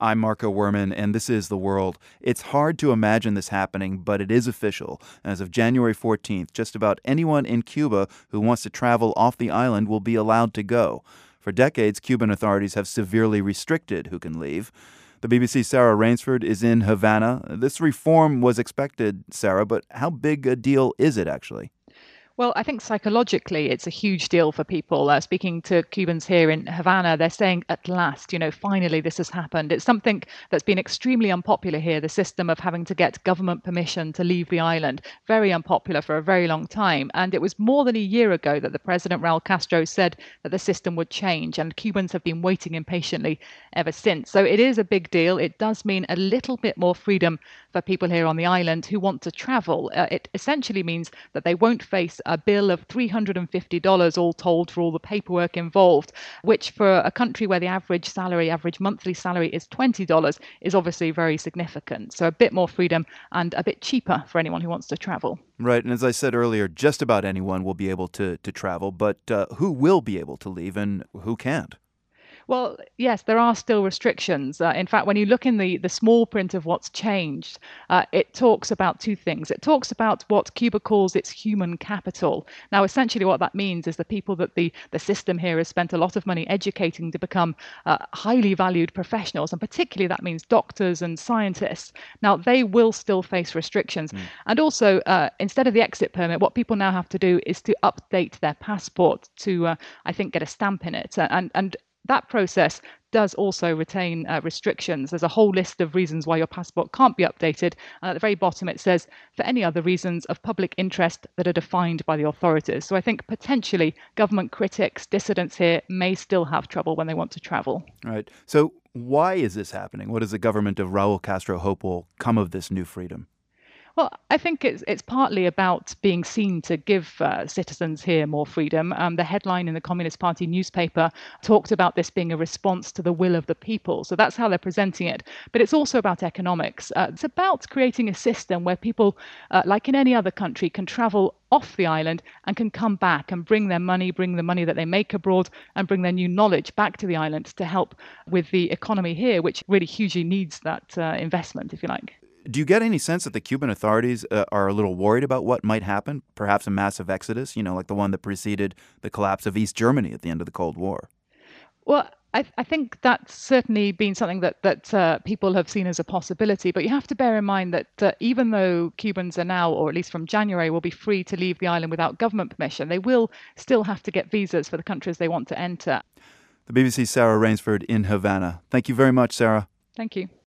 I'm Marco Werman, and this is The World. It's hard to imagine this happening, but it is official. As of January 14th, just about anyone in Cuba who wants to travel off the island will be allowed to go. For decades, Cuban authorities have severely restricted who can leave. The BBC's Sarah Rainsford is in Havana. This reform was expected, Sarah, but how big a deal is it actually? Well, I think psychologically it's a huge deal for people. Uh, speaking to Cubans here in Havana, they're saying at last, you know, finally this has happened. It's something that's been extremely unpopular here, the system of having to get government permission to leave the island. Very unpopular for a very long time. And it was more than a year ago that the President Raul Castro said that the system would change, and Cubans have been waiting impatiently ever since. So it is a big deal. It does mean a little bit more freedom for people here on the island who want to travel. Uh, it essentially means that they won't face a bill of $350 all told for all the paperwork involved, which for a country where the average salary, average monthly salary is $20, is obviously very significant. So a bit more freedom and a bit cheaper for anyone who wants to travel. Right, and as I said earlier, just about anyone will be able to, to travel, but uh, who will be able to leave and who can't? Well, yes, there are still restrictions. Uh, in fact, when you look in the, the small print of what's changed, uh, it talks about two things. It talks about what Cuba calls its human capital. Now, essentially, what that means is the people that the, the system here has spent a lot of money educating to become uh, highly valued professionals, and particularly that means doctors and scientists. Now, they will still face restrictions. Mm. And also, uh, instead of the exit permit, what people now have to do is to update their passport to, uh, I think, get a stamp in it. And, and that process does also retain uh, restrictions. There's a whole list of reasons why your passport can't be updated. And at the very bottom, it says for any other reasons of public interest that are defined by the authorities. So I think potentially government critics, dissidents here may still have trouble when they want to travel. Right. So why is this happening? What does the government of Raul Castro hope will come of this new freedom? Well, I think it's it's partly about being seen to give uh, citizens here more freedom. Um, the headline in the Communist Party newspaper talked about this being a response to the will of the people. So that's how they're presenting it. But it's also about economics. Uh, it's about creating a system where people, uh, like in any other country, can travel off the island and can come back and bring their money, bring the money that they make abroad, and bring their new knowledge back to the island to help with the economy here, which really hugely needs that uh, investment, if you like. Do you get any sense that the Cuban authorities uh, are a little worried about what might happen? Perhaps a massive exodus, you know, like the one that preceded the collapse of East Germany at the end of the Cold War? Well, I, I think that's certainly been something that that uh, people have seen as a possibility. But you have to bear in mind that uh, even though Cubans are now, or at least from January, will be free to leave the island without government permission, they will still have to get visas for the countries they want to enter. The BBC's Sarah Rainsford in Havana. Thank you very much, Sarah. Thank you.